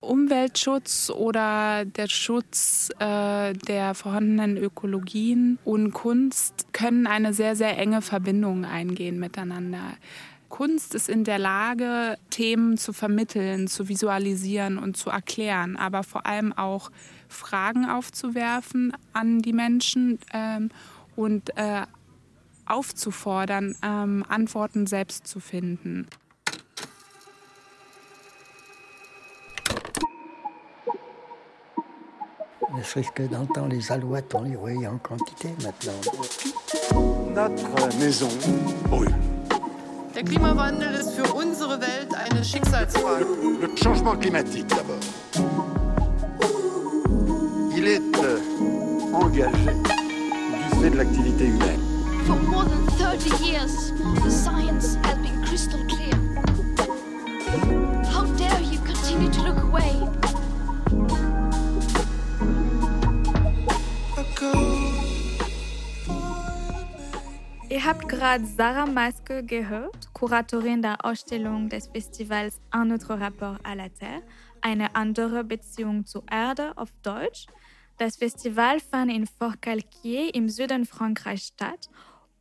Umweltschutz oder der Schutz äh, der vorhandenen Ökologien und Kunst können eine sehr, sehr enge Verbindung eingehen miteinander. Kunst ist in der Lage, Themen zu vermitteln, zu visualisieren und zu erklären, aber vor allem auch Fragen aufzuwerfen an die Menschen ähm, und äh, aufzufordern, ähm, Antworten selbst zu finden. Ne serait-ce que d'entendre les alouettes, on les voyait en quantité maintenant. Notre maison brûle. Der Klimawandel ist für unsere Welt eine Schicksalsfrage. Le changement climatique d'abord. Il est euh, engagé fait de l'activité humaine. For more than 30 years, the science has been crystal clear. How dare you continue to look away? Ihr habt gerade Sarah Maske gehört, Kuratorin der Ausstellung des Festivals Un autre rapport à la Terre, eine andere Beziehung zur Erde auf Deutsch. Das Festival fand in Forcalquier im Süden Frankreichs statt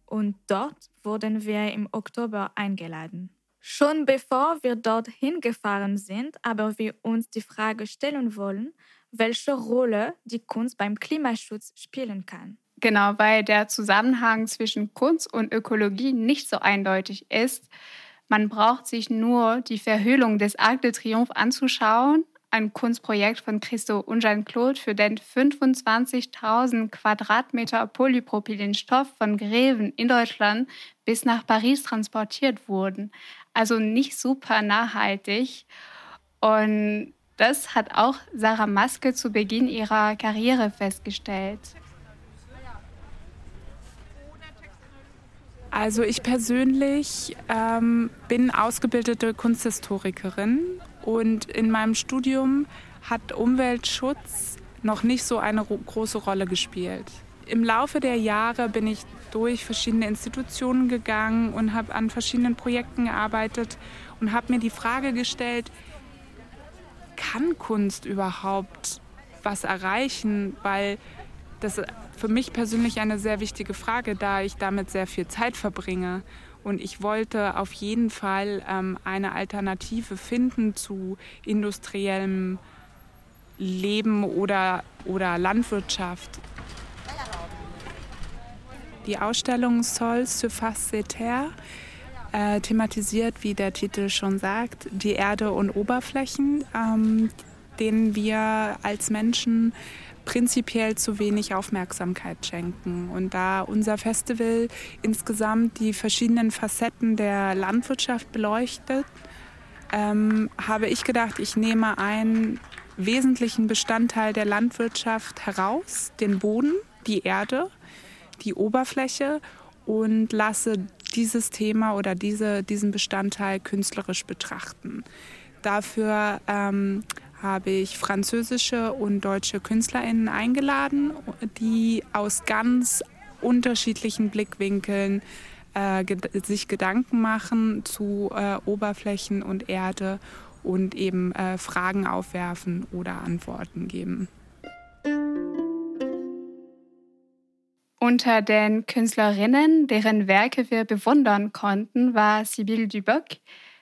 und dort wurden wir im Oktober eingeladen. Schon bevor wir dorthin gefahren sind, aber wir uns die Frage stellen wollen, welche Rolle die Kunst beim Klimaschutz spielen kann. Genau, weil der Zusammenhang zwischen Kunst und Ökologie nicht so eindeutig ist. Man braucht sich nur die Verhüllung des Arc de Triomphe anzuschauen, ein Kunstprojekt von Christo und Jean-Claude, für den 25.000 Quadratmeter Polypropylenstoff von Greven in Deutschland bis nach Paris transportiert wurden. Also nicht super nachhaltig. Und das hat auch Sarah Maske zu Beginn ihrer Karriere festgestellt. Also ich persönlich ähm, bin ausgebildete Kunsthistorikerin und in meinem Studium hat Umweltschutz noch nicht so eine große Rolle gespielt. Im Laufe der Jahre bin ich durch verschiedene Institutionen gegangen und habe an verschiedenen Projekten gearbeitet und habe mir die Frage gestellt, kann Kunst überhaupt was erreichen? Weil das für mich persönlich eine sehr wichtige Frage, da ich damit sehr viel Zeit verbringe. Und ich wollte auf jeden Fall ähm, eine Alternative finden zu industriellem Leben oder, oder Landwirtschaft. Die Ausstellung Sol Surface Terre äh, thematisiert, wie der Titel schon sagt, die Erde und Oberflächen, ähm, denen wir als Menschen prinzipiell zu wenig Aufmerksamkeit schenken. Und da unser Festival insgesamt die verschiedenen Facetten der Landwirtschaft beleuchtet, ähm, habe ich gedacht, ich nehme einen wesentlichen Bestandteil der Landwirtschaft heraus, den Boden, die Erde, die Oberfläche und lasse dieses Thema oder diese, diesen Bestandteil künstlerisch betrachten. Dafür ähm, habe ich französische und deutsche KünstlerInnen eingeladen, die aus ganz unterschiedlichen Blickwinkeln äh, sich Gedanken machen zu äh, Oberflächen und Erde und eben äh, Fragen aufwerfen oder Antworten geben. Unter den Künstlerinnen, deren Werke wir bewundern konnten, war Sibylle Duboc.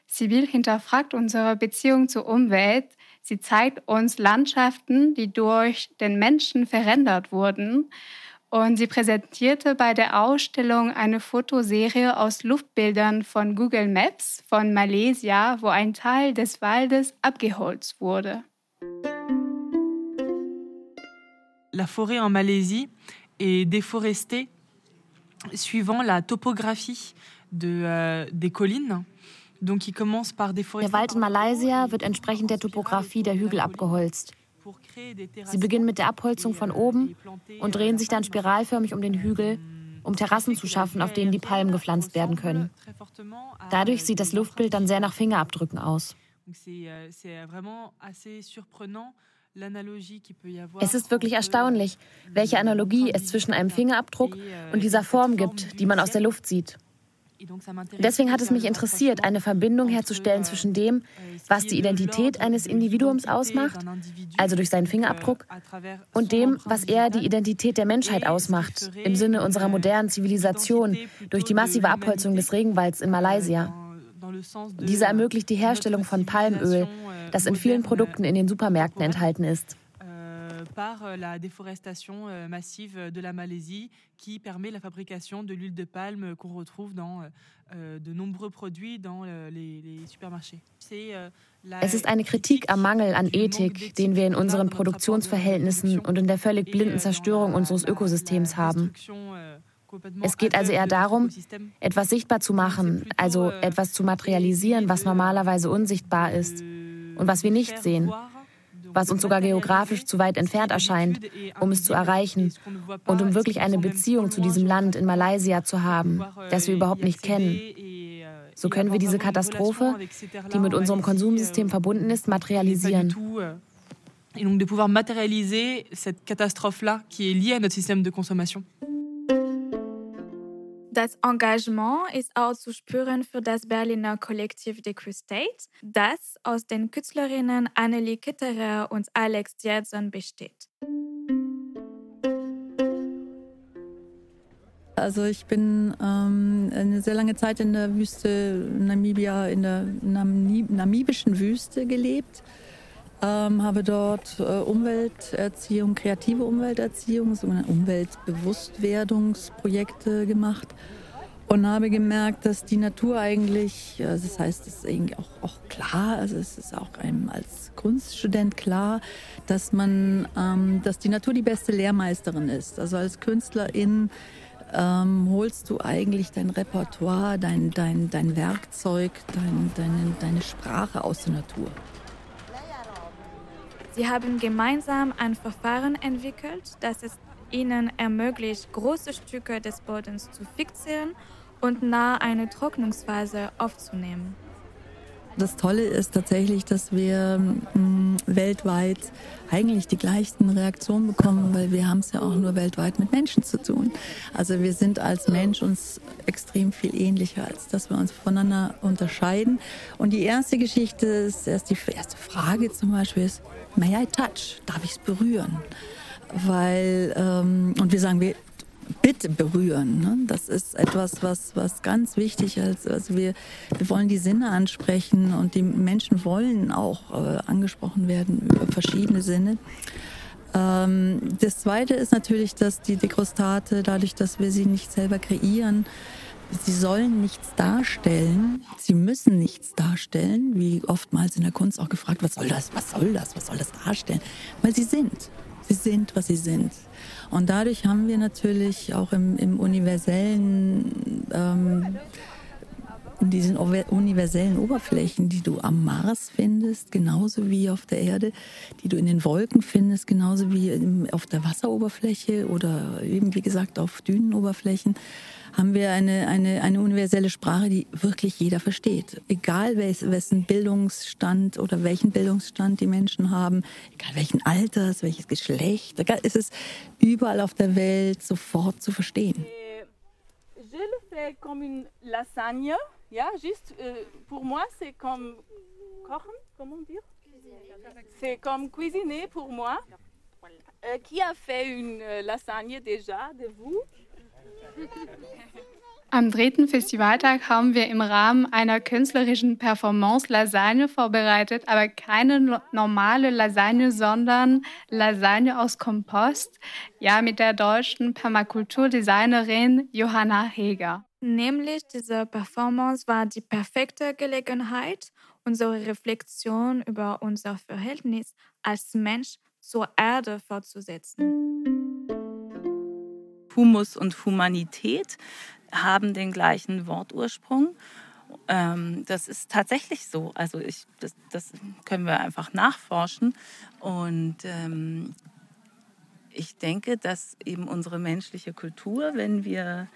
Sibylle hinterfragt unsere Beziehung zur Umwelt Sie zeigt uns Landschaften, die durch den Menschen verändert wurden. Und sie präsentierte bei der Ausstellung eine Fotoserie aus Luftbildern von Google Maps von Malaysia, wo ein Teil des Waldes abgeholzt wurde. La forêt en Malaisie est déforestée suivant la topographie de, euh, des collines. Der Wald in Malaysia wird entsprechend der Topografie der Hügel abgeholzt. Sie beginnen mit der Abholzung von oben und drehen sich dann spiralförmig um den Hügel, um Terrassen zu schaffen, auf denen die Palmen gepflanzt werden können. Dadurch sieht das Luftbild dann sehr nach Fingerabdrücken aus. Es ist wirklich erstaunlich, welche Analogie es zwischen einem Fingerabdruck und dieser Form gibt, die man aus der Luft sieht. Deswegen hat es mich interessiert, eine Verbindung herzustellen zwischen dem, was die Identität eines Individuums ausmacht, also durch seinen Fingerabdruck, und dem, was eher die Identität der Menschheit ausmacht, im Sinne unserer modernen Zivilisation, durch die massive Abholzung des Regenwalds in Malaysia. Diese ermöglicht die Herstellung von Palmöl, das in vielen Produkten in den Supermärkten enthalten ist. Par euh, la déforestation euh, massive de la Malaisie qui permet la fabrication de l'huile de palme qu'on retrouve dans euh, de nombreux produits dans les, les supermarchés. Es ist eine Kritik am Mangel an Ethik, den wir in unseren Produktionsverhältnissen und in der völlig blinden Zerstörung unseres Ökosystems haben. Es geht also eher darum, etwas sichtbar zu machen, also etwas zu materialisieren, was normalerweise unsichtbar ist und was wir nicht sehen was uns sogar geografisch zu weit entfernt erscheint, um es zu erreichen und um wirklich eine Beziehung zu diesem Land in Malaysia zu haben, das wir überhaupt nicht kennen. So können wir diese Katastrophe, die mit unserem Konsumsystem verbunden ist, materialisieren. Et donc de pouvoir matérialiser cette catastrophe-là qui est liée à notre système de consommation. Das Engagement ist auch zu spüren für das Berliner Kollektiv Decrustate, das aus den Künstlerinnen Annelie Kitterer und Alex Dierson besteht. Also ich bin ähm, eine sehr lange Zeit in der Wüste Namibia, in der namibischen Wüste gelebt ähm, habe dort äh, Umwelterziehung, kreative Umwelterziehung, sogenannte Umweltbewusstwerdungsprojekte gemacht und habe gemerkt, dass die Natur eigentlich, also das heißt, es ist irgendwie auch, auch klar, also es ist auch einem als Kunststudent klar, dass man, ähm, dass die Natur die beste Lehrmeisterin ist. Also als Künstlerin ähm, holst du eigentlich dein Repertoire, dein, dein, dein Werkzeug, dein, deine, deine Sprache aus der Natur. Sie haben gemeinsam ein Verfahren entwickelt, das es ihnen ermöglicht, große Stücke des Bodens zu fixieren und nach einer Trocknungsphase aufzunehmen. Das Tolle ist tatsächlich, dass wir mh, weltweit eigentlich die gleichen Reaktionen bekommen, weil wir haben es ja auch nur weltweit mit Menschen zu tun. Also wir sind als Mensch uns extrem viel ähnlicher, als dass wir uns voneinander unterscheiden. Und die erste Geschichte ist, erst die erste Frage zum Beispiel ist, may I touch? Darf ich es berühren? Weil, ähm, und wir sagen, wir, bitte berühren. Ne? Das ist etwas, was, was ganz wichtig ist. Also wir, wir wollen die Sinne ansprechen und die Menschen wollen auch äh, angesprochen werden über verschiedene Sinne. Ähm, das Zweite ist natürlich, dass die Dekrostate, dadurch, dass wir sie nicht selber kreieren, Sie sollen nichts darstellen. Sie müssen nichts darstellen, wie oftmals in der Kunst auch gefragt, was soll das, was soll das, was soll das darstellen? Weil sie sind. Sie sind, was sie sind. Und dadurch haben wir natürlich auch im, im universellen, ähm, in diesen universellen Oberflächen, die du am Mars findest, genauso wie auf der Erde, die du in den Wolken findest, genauso wie auf der Wasseroberfläche oder eben, wie gesagt, auf Dünenoberflächen, haben wir eine, eine, eine universelle Sprache, die wirklich jeder versteht. Egal wessen Bildungsstand oder welchen Bildungsstand die Menschen haben, egal welchen Alters, welches Geschlecht, egal, ist es überall auf der Welt sofort zu verstehen. Je le fais comme une lasagne, ja, juste euh, pour moi c'est comme kochen, comment dire? C'est comme cuisiner pour moi. Euh, qui a fait une euh, lasagne déjà de vous? Am dritten Festivaltag haben wir im Rahmen einer künstlerischen Performance Lasagne vorbereitet, aber keine normale Lasagne, sondern Lasagne aus Kompost, ja mit der deutschen Permakulturdesignerin Johanna Heger. Nämlich diese Performance war die perfekte Gelegenheit, unsere Reflexion über unser Verhältnis als Mensch zur Erde fortzusetzen. Humus und Humanität haben den gleichen Wortursprung. Ähm, das ist tatsächlich so. Also ich, das, das, können wir einfach nachforschen. Und ähm, ich denke, dass eben unsere menschliche Kultur, wenn wir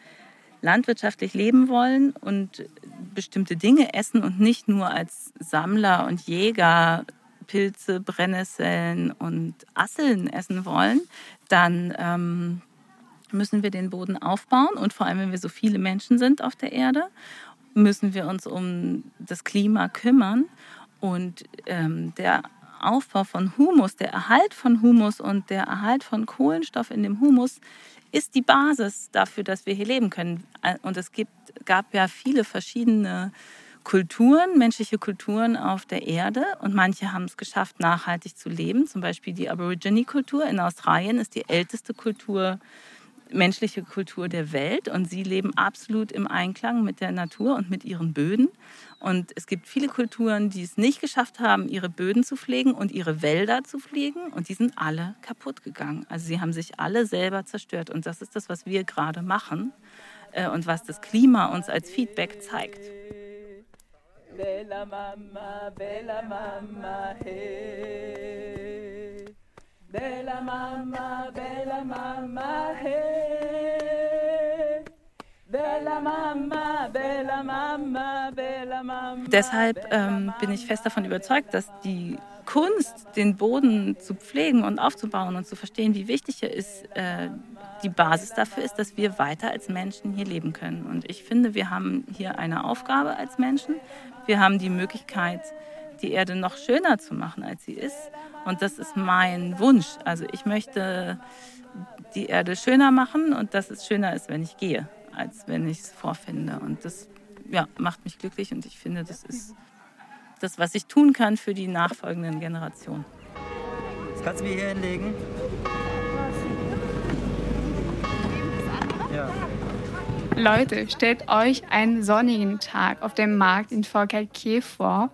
landwirtschaftlich leben wollen und bestimmte Dinge essen und nicht nur als Sammler und Jäger Pilze, Brennnesseln und Asseln essen wollen, dann ähm, müssen wir den Boden aufbauen und vor allem, wenn wir so viele Menschen sind auf der Erde, müssen wir uns um das Klima kümmern und ähm, der Aufbau von Humus, der Erhalt von Humus und der Erhalt von Kohlenstoff in dem Humus ist die Basis dafür, dass wir hier leben können. Und es gibt, gab ja viele verschiedene Kulturen, menschliche Kulturen auf der Erde und manche haben es geschafft, nachhaltig zu leben. Zum Beispiel die Aborigine-Kultur in Australien ist die älteste Kultur menschliche Kultur der Welt und sie leben absolut im Einklang mit der Natur und mit ihren Böden. Und es gibt viele Kulturen, die es nicht geschafft haben, ihre Böden zu pflegen und ihre Wälder zu pflegen und die sind alle kaputt gegangen. Also sie haben sich alle selber zerstört und das ist das, was wir gerade machen äh, und was das Klima uns als Feedback zeigt. Bella Mama, Bella Mama, hey. Bella Mama, Bella Mama, hey. Bella Mama, Bella Mama, Bella Mama. Deshalb ähm, bin ich fest davon überzeugt, dass die Kunst, den Boden zu pflegen und aufzubauen und zu verstehen, wie wichtig er ist, äh, die Basis dafür ist, dass wir weiter als Menschen hier leben können. Und ich finde, wir haben hier eine Aufgabe als Menschen. Wir haben die Möglichkeit, die Erde noch schöner zu machen, als sie ist. Und das ist mein Wunsch. Also ich möchte die Erde schöner machen und dass es schöner ist, wenn ich gehe, als wenn ich es vorfinde. Und das ja, macht mich glücklich und ich finde, das ist das, was ich tun kann für die nachfolgenden Generationen. Das kannst du mir hier hinlegen. Ja. Leute, stellt euch einen sonnigen Tag auf dem Markt in Forcalquier vor.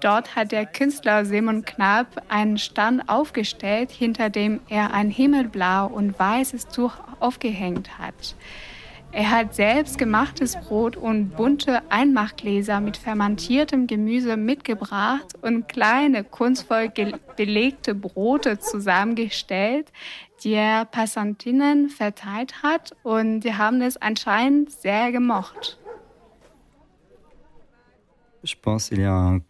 Dort hat der Künstler Simon Knapp einen Stand aufgestellt, hinter dem er ein himmelblau und weißes Tuch aufgehängt hat. Er hat selbstgemachtes Brot und bunte Einmachgläser mit fermentiertem Gemüse mitgebracht und kleine kunstvoll belegte Brote zusammengestellt, die er Passantinnen verteilt hat und die haben es anscheinend sehr gemocht. Ich pense, il y a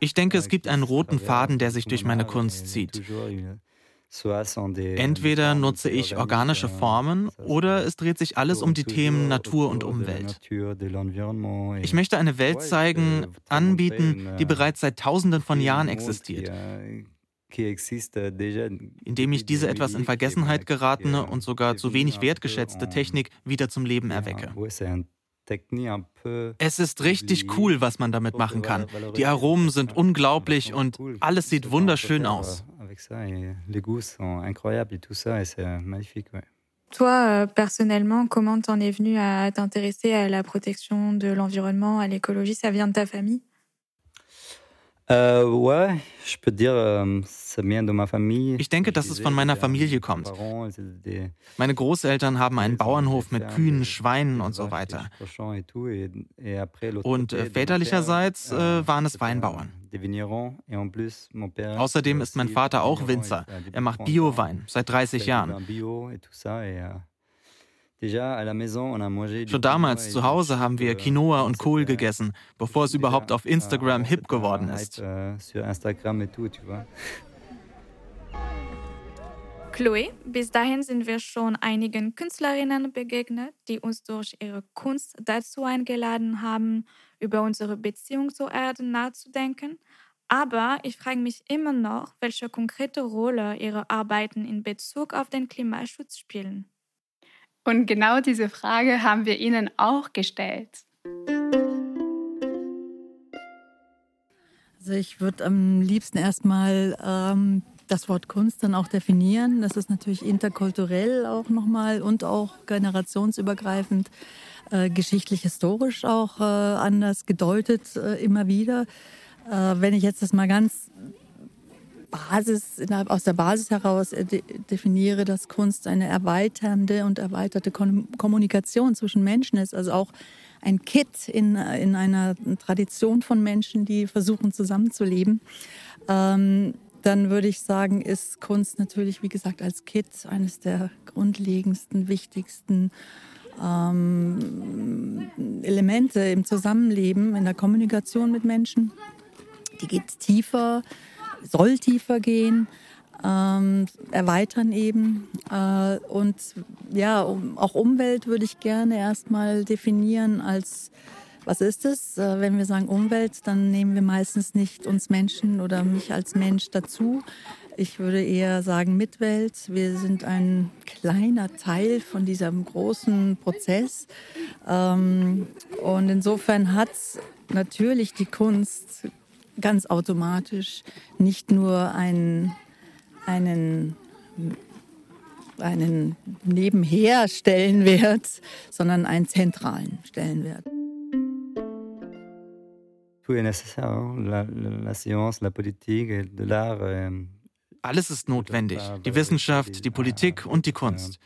ich denke, es gibt einen roten Faden, der sich durch meine Kunst zieht. Entweder nutze ich organische Formen oder es dreht sich alles um die Themen Natur und Umwelt. Ich möchte eine Welt zeigen, anbieten, die bereits seit Tausenden von Jahren existiert, indem ich diese etwas in Vergessenheit geratene und sogar zu wenig wertgeschätzte Technik wieder zum Leben erwecke. Es ist richtig cool, was man damit machen kann. Die Aromen sind unglaublich und alles sieht wunderschön aus. Toi, euh, personnellement, comment t'en es venu à t'intéresser à la protection de l'environnement, à l'écologie? Ça vient de ta famille Äh, ähm, ich denke, dass es von meiner Familie kommt. Meine Großeltern haben einen Bauernhof mit Kühen, Schweinen und so weiter. Und äh, väterlicherseits äh, waren es Weinbauern. Außerdem ist mein Vater auch Winzer. Er macht Bio-Wein seit 30 Jahren. Schon damals zu Hause haben wir Quinoa und Kohl gegessen, bevor es überhaupt auf Instagram hip geworden ist. Euh, Chloe, bis dahin sind wir schon einigen Künstlerinnen begegnet, die uns durch ihre Kunst dazu eingeladen haben, über unsere Beziehung zur Erde nachzudenken. Aber ich frage mich immer noch, welche konkrete Rolle ihre Arbeiten in Bezug auf den Klimaschutz spielen. Und genau diese Frage haben wir Ihnen auch gestellt. Also ich würde am liebsten erstmal ähm, das Wort Kunst dann auch definieren. Das ist natürlich interkulturell auch nochmal und auch generationsübergreifend, äh, geschichtlich, historisch auch äh, anders gedeutet äh, immer wieder. Äh, wenn ich jetzt das mal ganz Basis, aus der Basis heraus äh, definiere, dass Kunst eine erweiternde und erweiterte Kommunikation zwischen Menschen ist. Also auch ein Kit in, in einer Tradition von Menschen, die versuchen zusammenzuleben. Ähm, dann würde ich sagen, ist Kunst natürlich, wie gesagt, als Kit eines der grundlegendsten, wichtigsten ähm, Elemente im Zusammenleben, in der Kommunikation mit Menschen. Die geht tiefer, soll tiefer gehen, ähm, erweitern eben. Äh, und ja, um, auch Umwelt würde ich gerne erstmal definieren als was ist es? Äh, wenn wir sagen Umwelt, dann nehmen wir meistens nicht uns Menschen oder mich als Mensch dazu. Ich würde eher sagen Mitwelt. Wir sind ein kleiner Teil von diesem großen Prozess. Ähm, und insofern hat natürlich die Kunst ganz automatisch nicht nur einen, einen einen nebenher Stellenwert, sondern einen zentralen Stellenwert. Alles ist notwendig, die Wissenschaft, die Politik und die Kunst.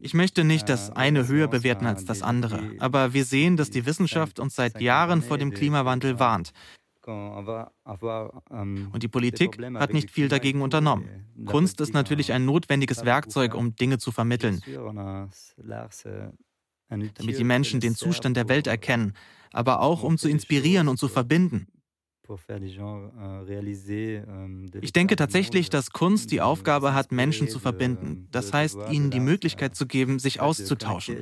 Ich möchte nicht das eine höher bewerten als das andere, aber wir sehen, dass die Wissenschaft uns seit Jahren vor dem Klimawandel warnt. Und die Politik hat nicht viel dagegen unternommen. Kunst ist natürlich ein notwendiges Werkzeug, um Dinge zu vermitteln damit die Menschen den Zustand der Welt erkennen, aber auch um zu inspirieren und zu verbinden. Ich denke tatsächlich, dass Kunst die Aufgabe hat, Menschen zu verbinden. Das heißt, ihnen die Möglichkeit zu geben, sich auszutauschen.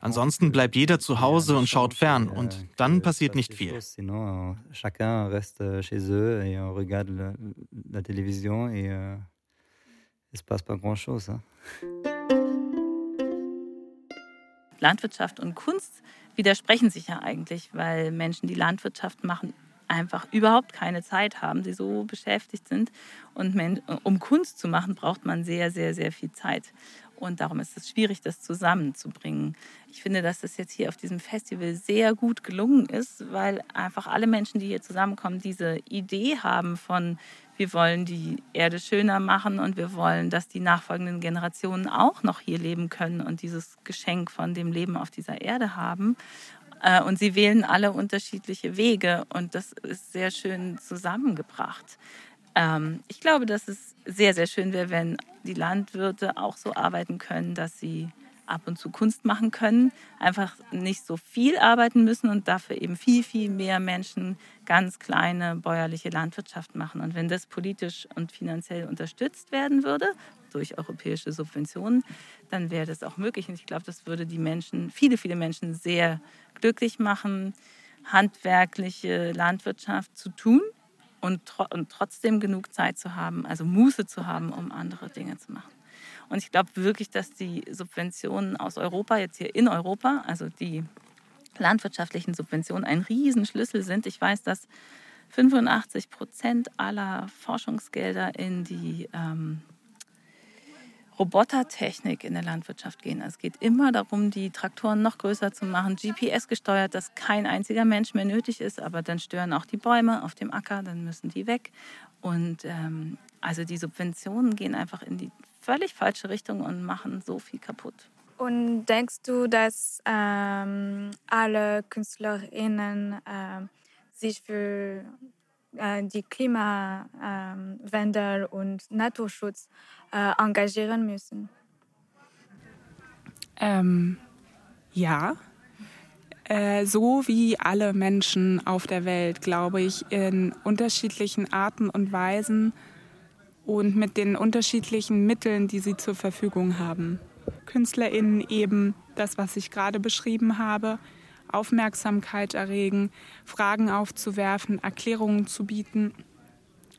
Ansonsten bleibt jeder zu Hause und schaut fern und dann passiert nicht viel. Chacun reste chez eux et regarde la télévision et il se passe pas grand chose. Landwirtschaft und Kunst widersprechen sich ja eigentlich, weil Menschen, die Landwirtschaft machen, einfach überhaupt keine Zeit haben, die so beschäftigt sind. Und um Kunst zu machen, braucht man sehr, sehr, sehr viel Zeit. Und darum ist es schwierig, das zusammenzubringen. Ich finde, dass das jetzt hier auf diesem Festival sehr gut gelungen ist, weil einfach alle Menschen, die hier zusammenkommen, diese Idee haben von, wir wollen die Erde schöner machen und wir wollen, dass die nachfolgenden Generationen auch noch hier leben können und dieses Geschenk von dem Leben auf dieser Erde haben. Äh, und sie wählen alle unterschiedliche Wege und das ist sehr schön zusammengebracht. Ähm, ich glaube, dass es sehr, sehr schön wäre, wenn die Landwirte auch so arbeiten können, dass sie ab und zu Kunst machen können, einfach nicht so viel arbeiten müssen und dafür eben viel, viel mehr Menschen ganz kleine bäuerliche Landwirtschaft machen. Und wenn das politisch und finanziell unterstützt werden würde durch europäische Subventionen, dann wäre das auch möglich. Und ich glaube, das würde die Menschen, viele, viele Menschen sehr glücklich machen, handwerkliche Landwirtschaft zu tun und, tro und trotzdem genug Zeit zu haben, also Muße zu haben, um andere Dinge zu machen. Und ich glaube wirklich, dass die Subventionen aus Europa, jetzt hier in Europa, also die landwirtschaftlichen Subventionen, ein Riesenschlüssel sind. Ich weiß, dass 85 Prozent aller Forschungsgelder in die ähm, Robotertechnik in der Landwirtschaft gehen. Es geht immer darum, die Traktoren noch größer zu machen, GPS gesteuert, dass kein einziger Mensch mehr nötig ist, aber dann stören auch die Bäume auf dem Acker, dann müssen die weg. Und ähm, also die Subventionen gehen einfach in die völlig falsche Richtung und machen so viel kaputt. Und denkst du, dass ähm, alle KünstlerInnen äh, sich für äh, die Klimawandel und Naturschutz äh, engagieren müssen? Ähm, ja. Äh, so wie alle Menschen auf der Welt, glaube ich, in unterschiedlichen Arten und Weisen und mit den unterschiedlichen Mitteln, die sie zur Verfügung haben. KünstlerInnen eben das, was ich gerade beschrieben habe, Aufmerksamkeit erregen, Fragen aufzuwerfen, Erklärungen zu bieten,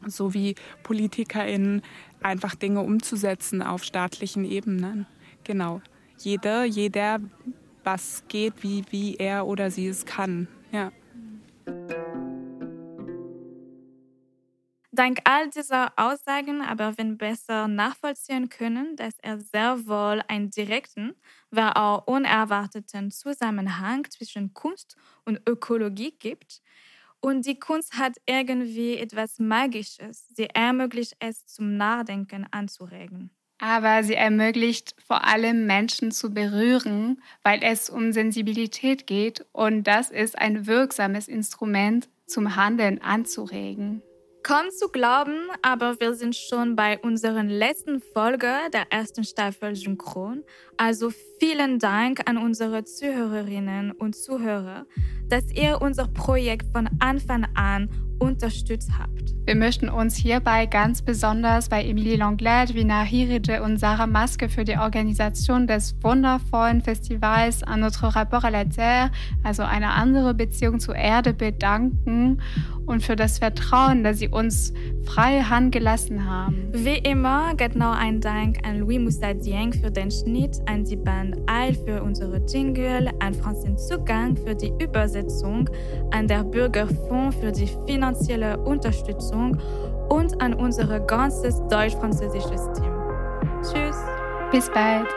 sowie PolitikerInnen einfach Dinge umzusetzen auf staatlichen Ebenen. Genau. Jeder, jeder, was geht, wie, wie er oder sie es kann. Ja. Dank all dieser Aussagen aber wenn besser nachvollziehen können, dass er sehr wohl einen direkten, aber auch unerwarteten Zusammenhang zwischen Kunst und Ökologie gibt. Und die Kunst hat irgendwie etwas Magisches. Sie ermöglicht es, zum Nachdenken anzuregen. Aber sie ermöglicht vor allem Menschen zu berühren, weil es um Sensibilität geht und das ist ein wirksames Instrument zum Handeln anzuregen. Kaum zu glauben, aber wir sind schon bei unserer letzten Folge der ersten Staffel Synchron. Also vielen Dank an unsere Zuhörerinnen und Zuhörer, dass ihr unser Projekt von Anfang an unterstützt habt. Wir möchten uns hierbei ganz besonders bei Emilie Langlade, Vina Hiride und Sarah Maske für die Organisation des wundervollen Festivals Un autre rapport à la Terre, also eine andere Beziehung zur Erde, bedanken und für das Vertrauen, das sie uns freie Hand gelassen haben. Wie immer geht noch ein Dank an Louis Moussa Dieng für den Schnitt, an die Band Eil für unsere Jingle, an Francine Zugang für die Übersetzung, an der Bürgerfonds für die finanzielle Unterstützung und an unser ganzes deutsch-französisches Team. Tschüss. Bis bald.